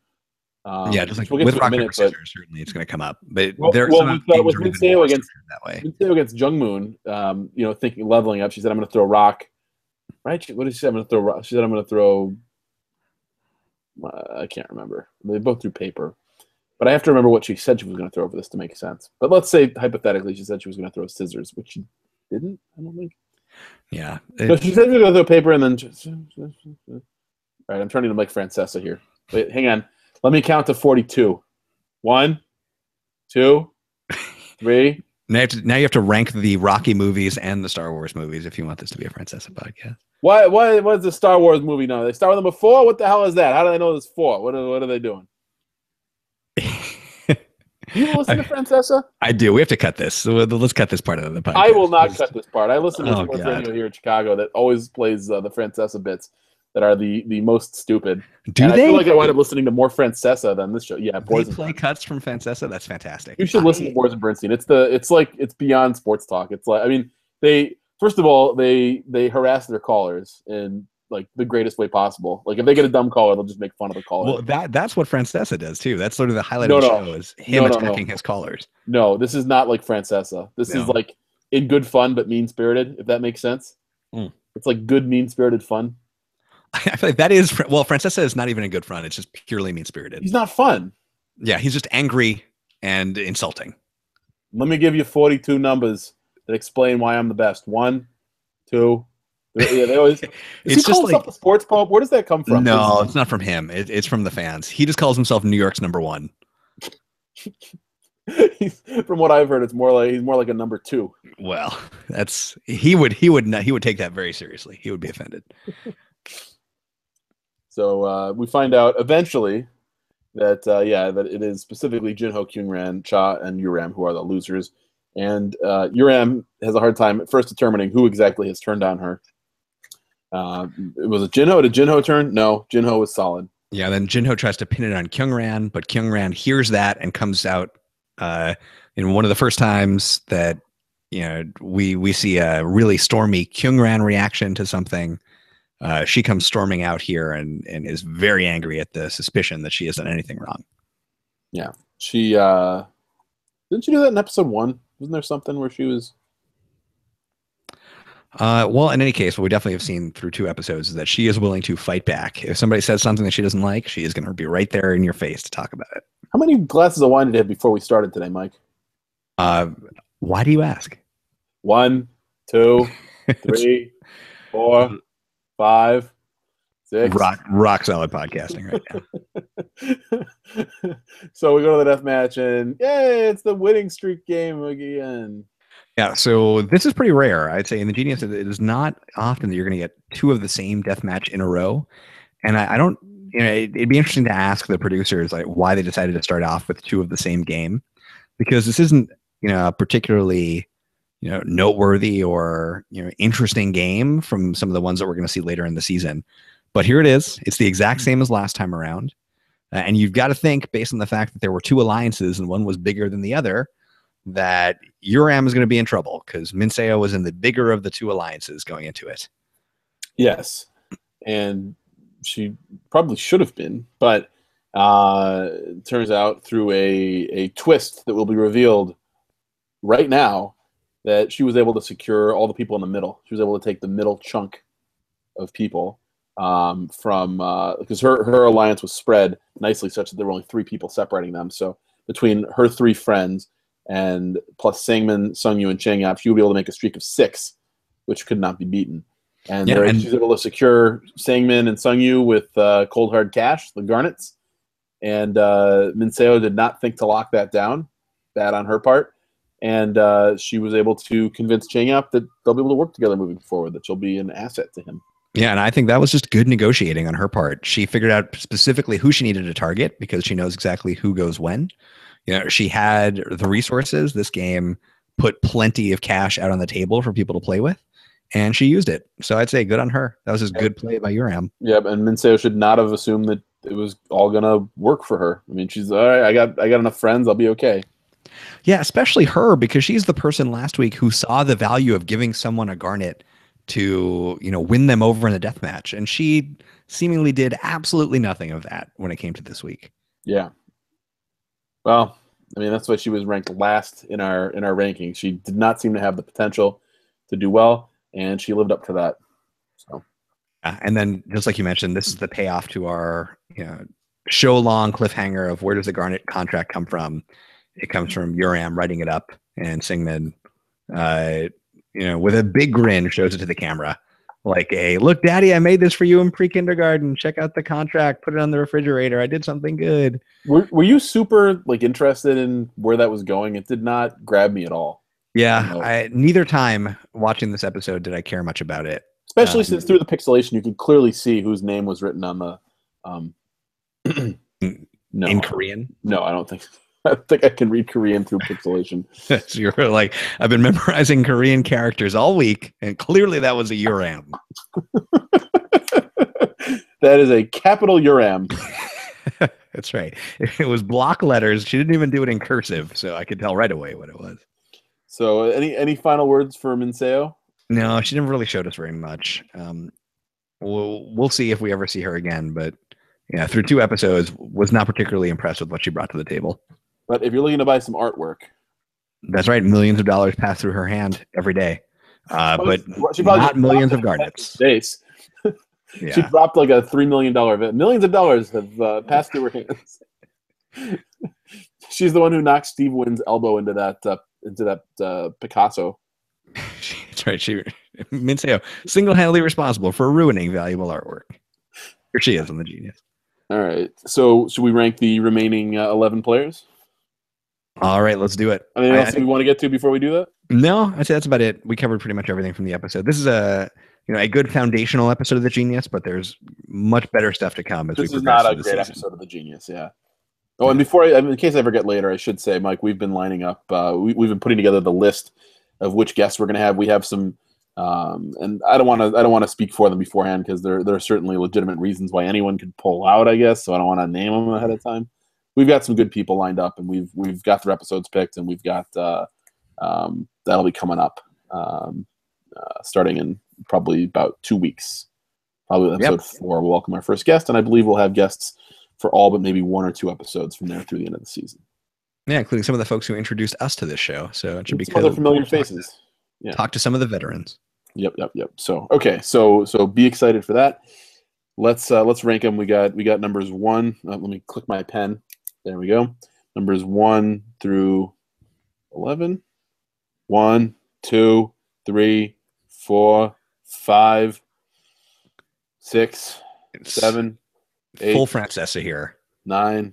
Um, yeah, just like we'll with rock minute, paper scissors, certainly it's going to come up. But well, there's well, with, with Minseo against that way. Minseo against Jungmoon, um, you know, thinking leveling up. She said, "I'm going to throw rock." Right? What did she say? I'm going to throw. Rock. She said, "I'm going to throw." Uh, I can't remember. They both threw paper, but I have to remember what she said she was going to throw for this to make sense. But let's say hypothetically, she said she was going to throw scissors, which she didn't. I don't think. Yeah. It, so she said she was going to throw paper, and then. Just, all right, I'm turning to Mike Francesa here. Wait, hang on. Let me count to 42. One, two, three. [LAUGHS] Now you, have to, now you have to rank the Rocky movies and the Star Wars movies if you want this to be a Francesa podcast. Why? Why? What's the Star Wars movie now? They start with number four. What the hell is that? How do they know there's four? What are, what are they doing? You listen to Francesa? I do. We have to cut this. So let's cut this part of the podcast. I will not cut this part. I listen to oh, sports God. radio here in Chicago that always plays uh, the Francesa bits that are the the most stupid. Do and they? I feel like I wind up listening to more Francesa than this show. Yeah, Boers they play cuts from Francesa. That's fantastic. You should listen to Boers and Bernstein. It's the it's like it's beyond sports talk. It's like I mean they first of all they they harass their callers in like the greatest way possible. Like if they get a dumb caller, they'll just make fun of the caller. Well, that that's what Francesa does too. That's sort of the highlight no, of the no. show is him no, attacking his callers. No, this is not like Francesa. This is like in good fun but mean spirited. If that makes sense. Mm. It's like good mean spirited fun. [LAUGHS] I feel like that is well, Francesa is not even a good front. It's just purely mean spirited. He's not fun. Yeah, he's just angry and insulting. Let me give you 42 numbers that explain why I'm the best. One, two. Yeah, they always. [LAUGHS] Is it's he just like the sports pope. Where does that come from? No, it's not from him. It, it's from the fans. He just calls himself New York's number one. [LAUGHS] from what I've heard, it's more like he's more like a number two. Well, that's he would he would not, he would take that very seriously. He would be offended. [LAUGHS] So uh, we find out eventually that uh, yeah, that it is specifically Jinho, Kyungran, Cha, and Uram who are the losers. And uh, Uram has a hard time at first determining who exactly has turned on her. Uh, was it Jinho? Did Jinho turn? No, Jinho was solid. Yeah, then Jinho tries to pin it on Kyungran, but Kyungran hears that and comes out uh, in one of the first times that you know we we see a really stormy Kyungran reaction to something uh, she comes storming out here and and is very angry at the suspicion that she has done anything wrong. Yeah, she uh didn't she do that in episode one? Wasn't there something where she was Uh, well, in any case, what we definitely have seen through two episodes is that she is willing to fight back. If somebody says something that she doesn't like, she is going to be right there in your face to talk about it. how many glasses of wine did you have before we started today, Mike? Uh, why do you ask? One, two, [LAUGHS] three, four, five, six. rock, rock solid podcasting right now. [LAUGHS] so we go to the death match and yay, it's the winning streak game again. Yeah, so this is pretty rare. I'd say in the Genius, it is not often that you're going to get two of the same death match in a row. And I, I don't, you know, it, it'd be interesting to ask the producers like why they decided to start off with two of the same game, because this isn't, you know, particularly, you know, noteworthy or you know interesting game from some of the ones that we're going to see later in the season. But here it is. It's the exact same as last time around. Uh, and you've got to think, based on the fact that there were two alliances and one was bigger than the other, that Uram is going to be in trouble because Minseo was in the bigger of the two alliances going into it. Yes. And she probably should have been, but uh, turns out through a, a twist that will be revealed right now that she was able to secure all the people in the middle. She was able to take the middle chunk of people um, from because her, her alliance was spread nicely such that there were only three people separating them. So between her three friends and plus Sangman, Sungyu, and Chang Yap, she would be able to make a streak of six, which could not be beaten. And, Yeah, and- she was able to secure Sangman and Sungyu with uh, cold hard cash, the garnets. And uh, Minseo did not think to lock that down. Bad on her part. And uh, she was able to convince Chang Yap that they'll be able to work together moving forward, that she'll be an asset to him. Yeah, and I think that was just good negotiating on her part. She figured out specifically who she needed to target because she knows exactly who goes when. You know, she had the resources. This game put plenty of cash out on the table for people to play with, and she used it. So I'd say good on her. That was just good play by Uram. Yep, and Minseo should not have assumed that it was all gonna work for her. I mean, she's all right. I got I got enough friends. I'll be okay. Yeah, especially her because she's the person last week who saw the value of giving someone a garnet to, you know, win them over in a death match. And she seemingly did absolutely nothing of that when it came to this week. Yeah. Well, I mean, that's why she was ranked last in our in our ranking. She did not seem to have the potential to do well, and she lived up to that. So Uh, and then, just like you mentioned, this is the payoff to our you know, show long cliffhanger of where does the Garnet contract come from? It comes from Uram writing it up, and Singman, uh, you know, with a big grin, shows it to the camera, like a look, Daddy, I made this for you in pre kindergarten. Check out the contract. Put it on the refrigerator. I did something good. were were you super like interested in where that was going? It did not grab me at all, Yeah, No. I, neither time watching this episode did I care much about it. especially Um, since through the pixelation you could clearly see whose name was written on the. Um, [CLEARS THROAT] no, In Korean, no, I don't think. [LAUGHS] I think I can read Korean through pixelation. [LAUGHS] so you're like, I've been memorizing Korean characters all week, and clearly that was a Uram. [LAUGHS] that is a capital Uram. That's right. It was block letters. She didn't even do it in cursive, so I could tell right away what it was. So, any any final words for Minseo? No, she didn't really showed us very much. Um, we'll we'll see if we ever see her again, but yeah, through two episodes, was not particularly impressed with what she brought to the table. But if you're looking to buy some artwork, That's right. Millions of dollars pass through her hand every day, uh, but not millions of garnets. Base. [LAUGHS] She dropped like a three million dollar event. Millions of dollars have uh, passed through her hands. [LAUGHS] She's the one who knocked Steve Wynn's elbow into that uh, into that uh, Picasso. [LAUGHS] That's right. She Minseo single-handedly responsible for ruining valuable artwork. Here she is on the genius. All right. So should we rank the remaining uh, eleven players? All right, let's do it. Anything I- else we want to get to before we do that? No, I'd say that's about it. We covered pretty much everything from the episode. This is a you know a good foundational episode of the Genius, but there's much better stuff to come as This we is not a great season. episode of the Genius. Yeah. Oh, and before I, in case I forget later, I should say, Mike, we've been lining up. Uh, we, we've been putting together the list of which guests we're going to have. We have some, um, and I don't want to. I don't want to speak for them beforehand because there there are certainly legitimate reasons why anyone could pull out. I guess so. I don't want to name them ahead of time. We've got some good people lined up, and we've we've got their episodes picked, and we've got uh, um, that'll be coming up um, uh, starting in probably about two weeks probably episode four. We'll welcome our first guest, and I believe we'll have guests for all but maybe one or two episodes from there through the end of the season. Yeah, including some of the folks who introduced us to this show. So it should be some other familiar faces. Yeah. Talk to some of the veterans. Yep, yep, yep. So okay, so so be excited for that. Let's uh let's rank them. We got we got numbers one. Uh, let me click my pen. There we go. Numbers one through eleven. One, two, three, four, five, six, seven, eight, full Francesa here. Nine,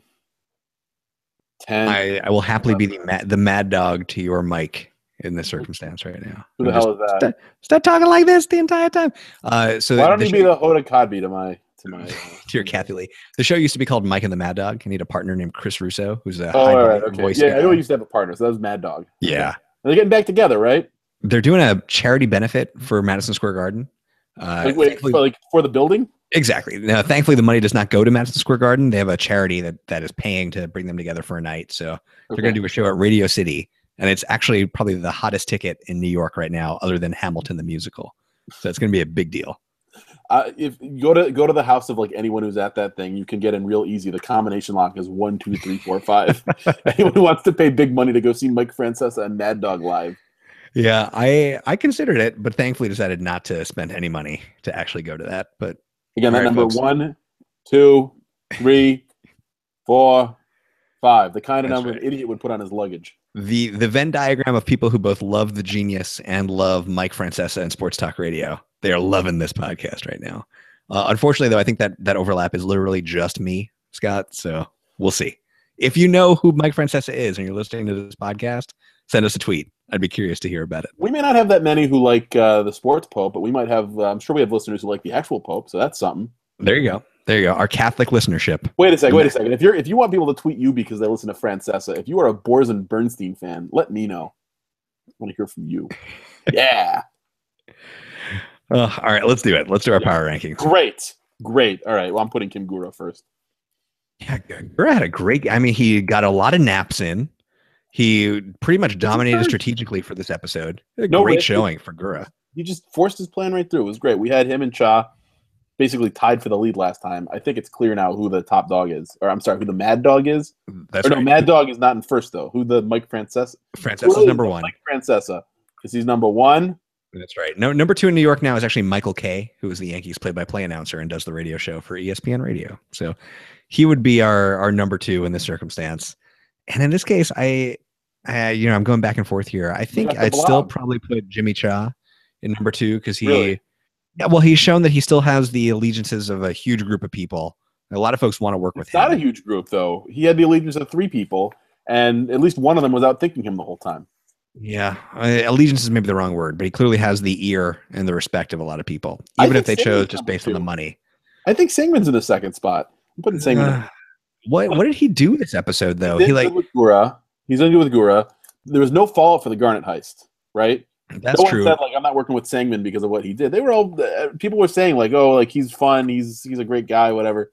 ten. I, I will happily be the mad, the mad dog to your Mike in this circumstance right now. Who the hell is that? Start, talking like this the entire time. Uh, so why don't you be the Hoda Kotb to my to my uh, [LAUGHS] to your Kathie Lee? The show used to be called Mike and the Mad Dog. I need a partner named Chris Russo, who's a oh, right, okay. voice. Yeah, guy. I know we used to have a partner, so that was Mad Dog. Yeah, they're getting back together, right? They're doing a charity benefit for Madison Square Garden. Uh, like, wait, for, like for the building? Exactly. Now, thankfully, the money does not go to Madison Square Garden. They have a charity that that is paying to bring them together for a night. So okay. they're going to do a show at Radio City and it's actually probably the hottest ticket in New York right now, other than Hamilton the musical. So it's going to be a big deal. Uh, if you go to go to the house of like anyone who's at that thing, you can get in real easy. The combination lock is one, two, three, four, five. [LAUGHS] [LAUGHS] anyone who wants to pay big money to go see Mike Francesa and Mad Dog live. Yeah, I I considered it, but thankfully decided not to spend any money to actually go to that. But again, that right, number folks. one, two, three, four, five. The kind of That's number right. an idiot would put on his luggage the the Venn diagram of people who both love the genius and love Mike Francesa and Sports Talk Radio. They are loving this podcast right now. Uh, unfortunately, though, I think that that overlap is literally just me, Scott. So we'll see. If you know who Mike Francesa is and you're listening to this podcast, send us a tweet. I'd be curious to hear about it. We may not have that many who like uh, the sports pope, but we might have. Uh, I'm sure we have listeners who like the actual pope. So that's something. There you go. There you go. Our Catholic listenership. Wait a second. Wait a second. If you're if you want people to tweet you because they listen to Francesa, if you are a Boers and Bernstein fan, let me know. I want to hear from you. [LAUGHS] yeah. Uh, all right, let's do it. Let's do our power rankings. Great, great. All right. Well, I'm putting Kim Gura first. Yeah, Gura had a great. I mean, he got a lot of naps in. He pretty much dominated strategically for this episode. no great showing for Gura. He just forced his plan right through. It was great. We had him and Cha basically tied for the lead last time. I think it's clear now who the top dog is, or I'm sorry, who the Mad Dog is. That's or right. no, Mad Dog is not in first though. Who the Mike Francesa? Francesa is number one. Mike Francesa, because he's number one. That's right. No, number two in New York now is actually Michael Kay, who is the Yankees play-by-play announcer and does the radio show for ESPN Radio. So he would be our our number two in this circumstance. And in this case, I, I you know, I'm going back and forth here. I think I'd still probably put Jimmy Cha in number two because he. Really? Yeah, well, he's shown that he still has the allegiances of a huge group of people. A lot of folks want to work with it's him. Not a huge group though. He had the allegiance of three people, and at least one of them was out thinking him the whole time. Yeah, uh, allegiance is maybe the wrong word, but he clearly has the ear and the respect of a lot of people, even if they chose just based on the money. I think Sangman's in the second spot. I'm putting Sangman. Uh, what What did he do this episode though? He, he like with Gura. He's going to do with Gura. There was no fallout for the Garnet heist, right? That's no true. Said, like I'm not working with Sangman because of what he did. They were all uh, people were saying like, oh, like he's fun, he's he's a great guy, whatever.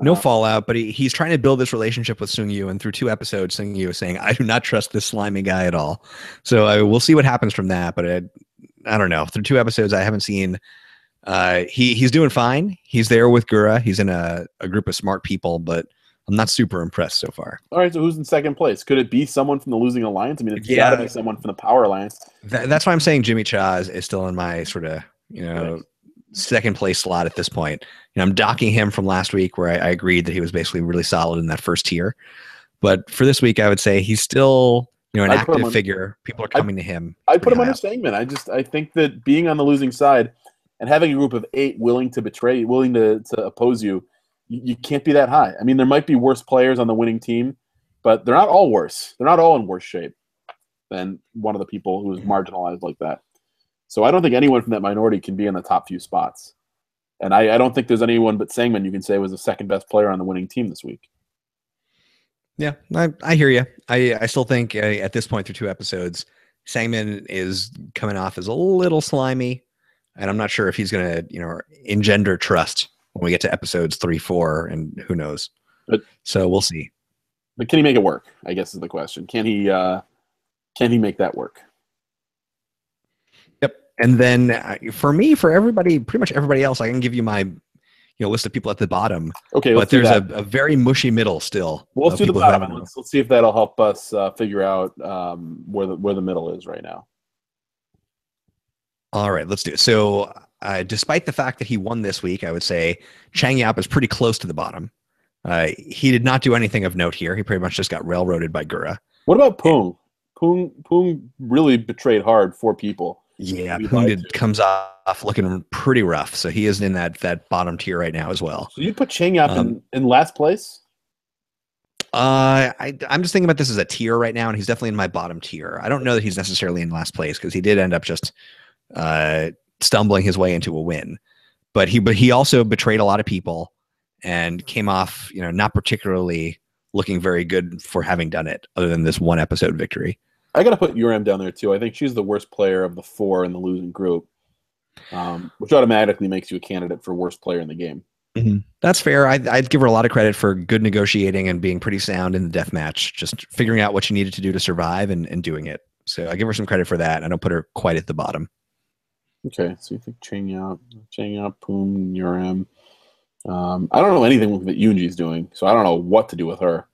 No fallout, but he, he's trying to build this relationship with Sung Yu, and through two episodes, Sung Yu is saying, "I do not trust this slimy guy at all." So uh, we'll see what happens from that. But I, I don't know. Through two episodes, I haven't seen. Uh, he he's doing fine. He's there with Gura. He's in a, a group of smart people, but I'm not super impressed so far. All right, so who's in second place? Could it be someone from the losing alliance? I mean, it's yeah. got to be someone from the power alliance. That, that's why I'm saying Jimmy Cha is, is still in my sort of you know right. Second place slot at this point. You know, I'm docking him from last week where I, I, agreed that he was basically really solid in that first tier, but for this week, I would say he's still you know an I'd active on, figure. People are coming I'd, to him. I put him on a segment. I just I think that being on the losing side and having a group of eight willing to betray, willing to to oppose you you, you can't be that high. I mean, there might be worse players on the winning team, but they're not all worse. They're not all in worse shape than one of the people who is marginalized like that. So I don't think anyone from that minority can be in the top few spots. And I, I don't think there's anyone but Sangman you can say was the second best player on the winning team this week. Yeah, I, I hear you. I, I still think uh, at this point through two episodes, Sangman is coming off as a little slimy, and I'm not sure if he's going to, you know, engender trust when we get to episodes three, four, and who knows. But, so we'll see. But can he make it work? I guess is the question. Can he? uh Can he make that work? And then uh, for me, for everybody, pretty much everybody else, I can give you my you know list of people at the bottom. Okay, but there's a, a, very mushy middle still. Well, let's do the bottom. Let's, let's, see if that'll help us uh, figure out um, where the where the middle is right now. All right, let's do it. So, uh, despite the fact that he won this week, I would say Chang Yap is pretty close to the bottom. Uh, he did not do anything of note here. He pretty much just got railroaded by Gura. What about Poong? Poong Poong really betrayed hard four people. Yeah, Poong did, comes off looking pretty rough. So he is in that that bottom tier right now as well. So you put Chang Yap um, in, in last place? Uh, I, I'm just thinking about this as a tier right now, and he's definitely in my bottom tier. I don't know that he's necessarily in last place because he did end up just uh, stumbling his way into a win. But he but he also betrayed a lot of people and came off, you know, not particularly looking very good for having done it, other than this one episode victory. I got to put Uram down there too. I think she's the worst player of the four in the losing group, um, which automatically makes you a candidate for worst player in the game. Mm-hmm. That's fair. I'd, I'd, give her a lot of credit for good negotiating and being pretty sound in the death match, just figuring out what she needed to do to survive and, and doing it. So I give her some credit for that. I don't put her quite at the bottom. Okay, so you think Chang Yap, Chang Yap, Poong, Uram. Um, I don't know anything that Yoonji's doing, so I don't know what to do with her.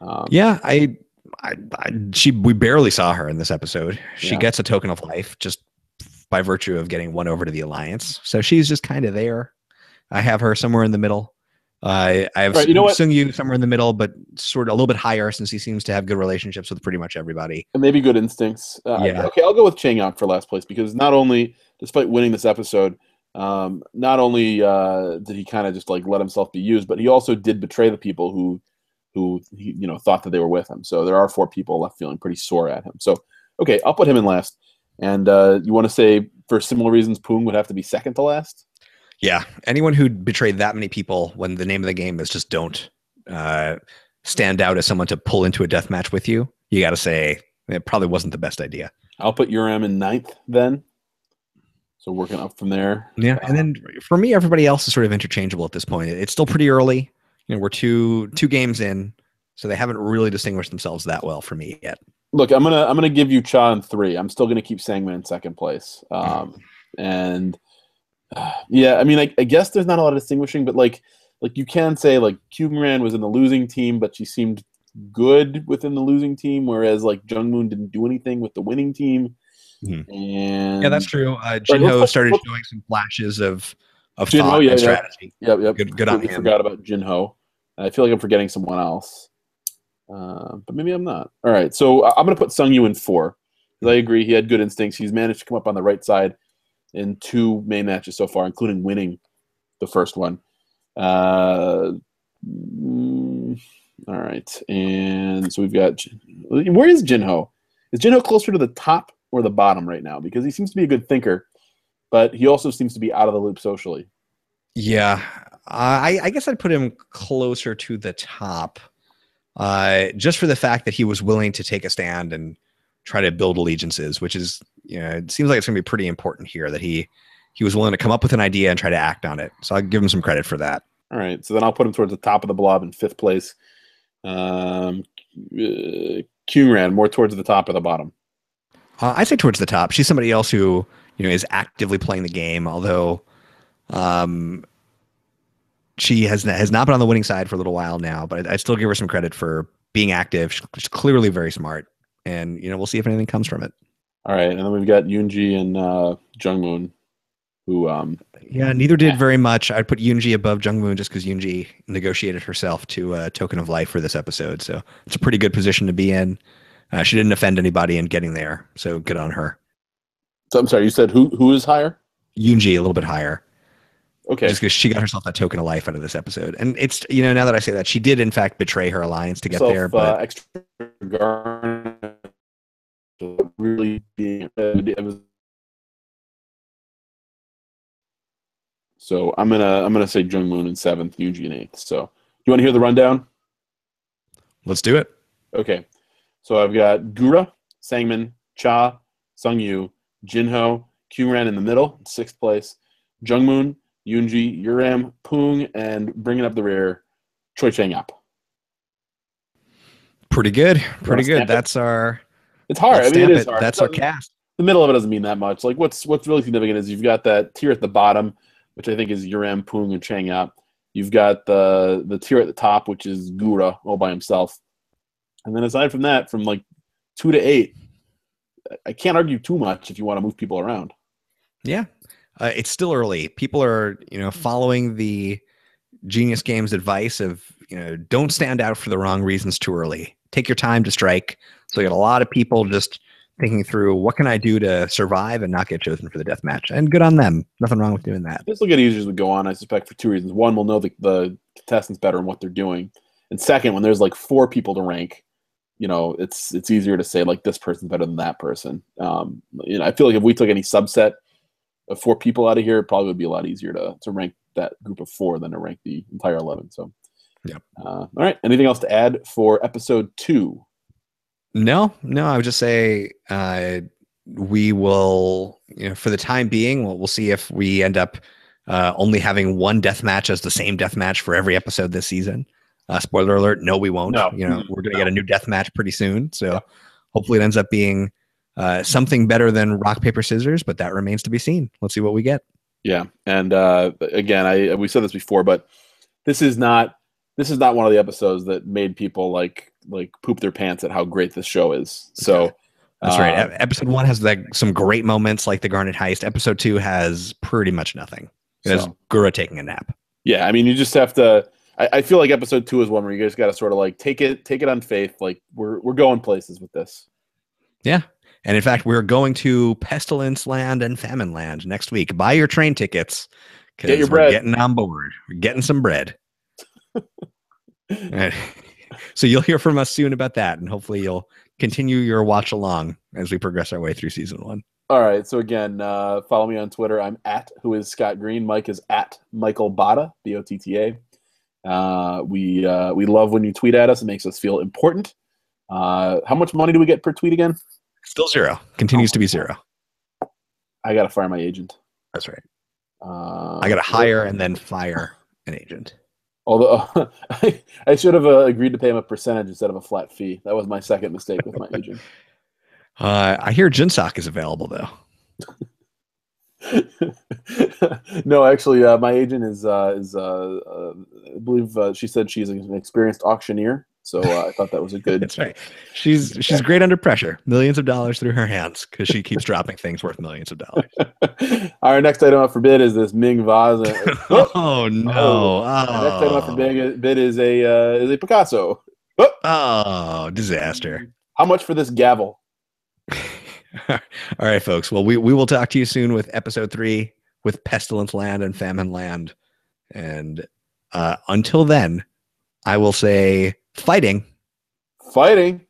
Um, yeah, I, I, I, she, we barely saw her in this episode. She yeah. gets a token of life just by virtue of getting one over to the alliance, so she's just kind of there. I have her somewhere in the middle. Uh, I have right, you know Sung Yu somewhere in the middle, but sort of a little bit higher since he seems to have good relationships with pretty much everybody. And maybe good instincts. Uh, yeah. Okay, I'll go with Chang Yap for last place because not only, despite winning this episode, um, not only uh, did he kind of just like let himself be used, but he also did betray the people who, who he, you know thought that they were with him. So there are four people left feeling pretty sore at him. So okay, I'll put him in last. And uh, you want to say for similar reasons, Poong would have to be second to last. Yeah, anyone who betrayed that many people when the name of the game is just don't uh, stand out as someone to pull into a death match with you, you got to say it probably wasn't the best idea. I'll put Uram in ninth then. So working up from there. Yeah, and then for me, everybody else is sort of interchangeable at this point. It's still pretty early. You know, we're two two games in, so they haven't really distinguished themselves that well for me yet. Look, I'm gonna I'm gonna give you Cha in three. I'm still gonna keep Sangmin in second place. Um, and [SIGHS] yeah, I mean, I, I, guess there's not a lot of distinguishing, but like, like you can say like Kyungran was in the losing team, but she seemed good within the losing team, whereas like Jungmoon didn't do anything with the winning team. Mm-hmm. And yeah, that's true. Uh, Jinho right, started showing some flashes of of Jin thought yeah, and strategy. Yep, yep. Good, good on him. Forgot about Jinho. I feel like I'm forgetting someone else, uh, but maybe I'm not. All right, so I'm going to put Sung Yu in four. I agree, he had good instincts. He's managed to come up on the right side in two main matches so far, including winning the first one. Uh, all right, and so we've got where is Jinho? Is Jinho closer to the top or the bottom right now? Because he seems to be a good thinker, but he also seems to be out of the loop socially. Yeah, I, I guess I'd put him closer to the top, uh, just for the fact that he was willing to take a stand and try to build allegiances, which is you know it seems like it's going to be pretty important here that he he was willing to come up with an idea and try to act on it. So I'll give him some credit for that. All right, so then I'll put him towards the top of the blob in fifth place. Um, uh, Kyungran more towards the top or the bottom. Uh, I say towards the top. She's somebody else who you know is actively playing the game, although um, she has has not been on the winning side for a little while now. But I, I still give her some credit for being active. She's clearly very smart and you know we'll see if anything comes from it. All right, and then we've got Yoonji and uh, Jungmoon, who um yeah neither did very much. I'd put Yoonji above Jungmoon just because Yoonji negotiated herself to a token of life for this episode, so it's a pretty good position to be in. Uh, she didn't offend anybody in getting there, so good on her. So I'm sorry, you said who who is higher? Yoonji a little bit higher. Okay. Just because she got herself that token of life out of this episode, and it's you know now that I say that she did in fact betray her alliance to get Self, there, but uh, extra really being so i'm gonna i'm gonna say jungmoon in seventh yoonji in eighth. So you want to hear the rundown? Let's do it. Okay. So i've got gura sangmin cha sungyu jinho kyungran in the middle sixth place. Jungmoon yunji uram poong and bringing up the rear choi chang yap pretty good pretty good that's our it's hard. I mean, it is hard. That's our cast. the middle of it doesn't mean that much. Like what's what's really significant is you've got that tier at the bottom, which I think is Uram, Poong, and Chang Yap. You've got the the tier at the top, which is Gura all by himself. And then aside from that, from like two to eight, I can't argue too much if you want to move people around. Yeah, uh, it's still early. People are, you know, following the Genius Games advice of, you know, don't stand out for the wrong reasons too early. Take your time to strike. So you got a lot of people just thinking through what can I do to survive and not get chosen for the death match. And good on them. Nothing wrong with doing that. This will get easier as we go on, I suspect, for two reasons. One, we'll know the, the contestants better and what they're doing. And second, when there's like four people to rank, you know, it's it's easier to say like this person's better than that person. Um, you know, I feel like if we took any subset of four people out of here, it probably would be a lot easier to to rank that group of four than to rank the entire eleven. So, yeah. Uh, all right. Anything else to add for episode two? No, no. I would just say uh, we will, you know, for the time being, we'll, we'll see if we end up uh, only having one death match as the same death match for every episode this season. Uh, spoiler alert: No, we won't. No. You know, we're going to get a new death match pretty soon. So hopefully, it ends up being uh, something better than rock paper scissors, but that remains to be seen. Let's see what we get. Yeah, and uh, again, I we said this before, but this is not this is not one of the episodes that made people like like poop their pants at how great this show is. So that's uh, right. E- episode one has like some great moments, like the Garnet heist. Episode two has pretty much nothing. It has So- Gura taking a nap. Yeah, I mean, you just have to. I, I feel like episode two is one where you guys got to sort of like take it, take it on faith. Like we're we're going places with this. Yeah. And in fact, we're going to Pestilence Land and Famine Land next week. Buy your train tickets. Get your we're bread. Getting on board. We're getting some bread. [LAUGHS] So you'll hear from us soon about that, and hopefully you'll continue your watch along as we progress our way through season one. All right. So again, uh, follow me on Twitter. I'm at who is Scott Green. Mike is at Michael Botta, B O T T A. Uh, we uh, we love when you tweet at us. It makes us feel important. Uh, how much money do we get per tweet again? Still zero. Continues to be zero. I got to fire my agent. That's right. Uh, I got to hire and then fire an agent. Although I, [LAUGHS] I should have uh, agreed to pay him a percentage instead of a flat fee. That was my second mistake with my [LAUGHS] agent. Uh, I hear Jinsock is available though. [LAUGHS] no, actually, uh, my agent is uh, is uh, uh, I believe uh, she said she's an experienced auctioneer. So uh, I thought that was a [LAUGHS] good. That's right. She's she's great under pressure. Millions of dollars through her hands because she keeps [LAUGHS] dropping things worth millions of dollars. [LAUGHS] Our next item up for bid is this Ming vase. Oh, oh no! Oh. Our next item up for Oh, bid, bid is a uh, is a Picasso. oh disaster! How much for this gavel? All right, folks. Well, we we will talk to you soon with episode three with pestilence land and famine land, and uh, until then, I will say fighting. Fighting.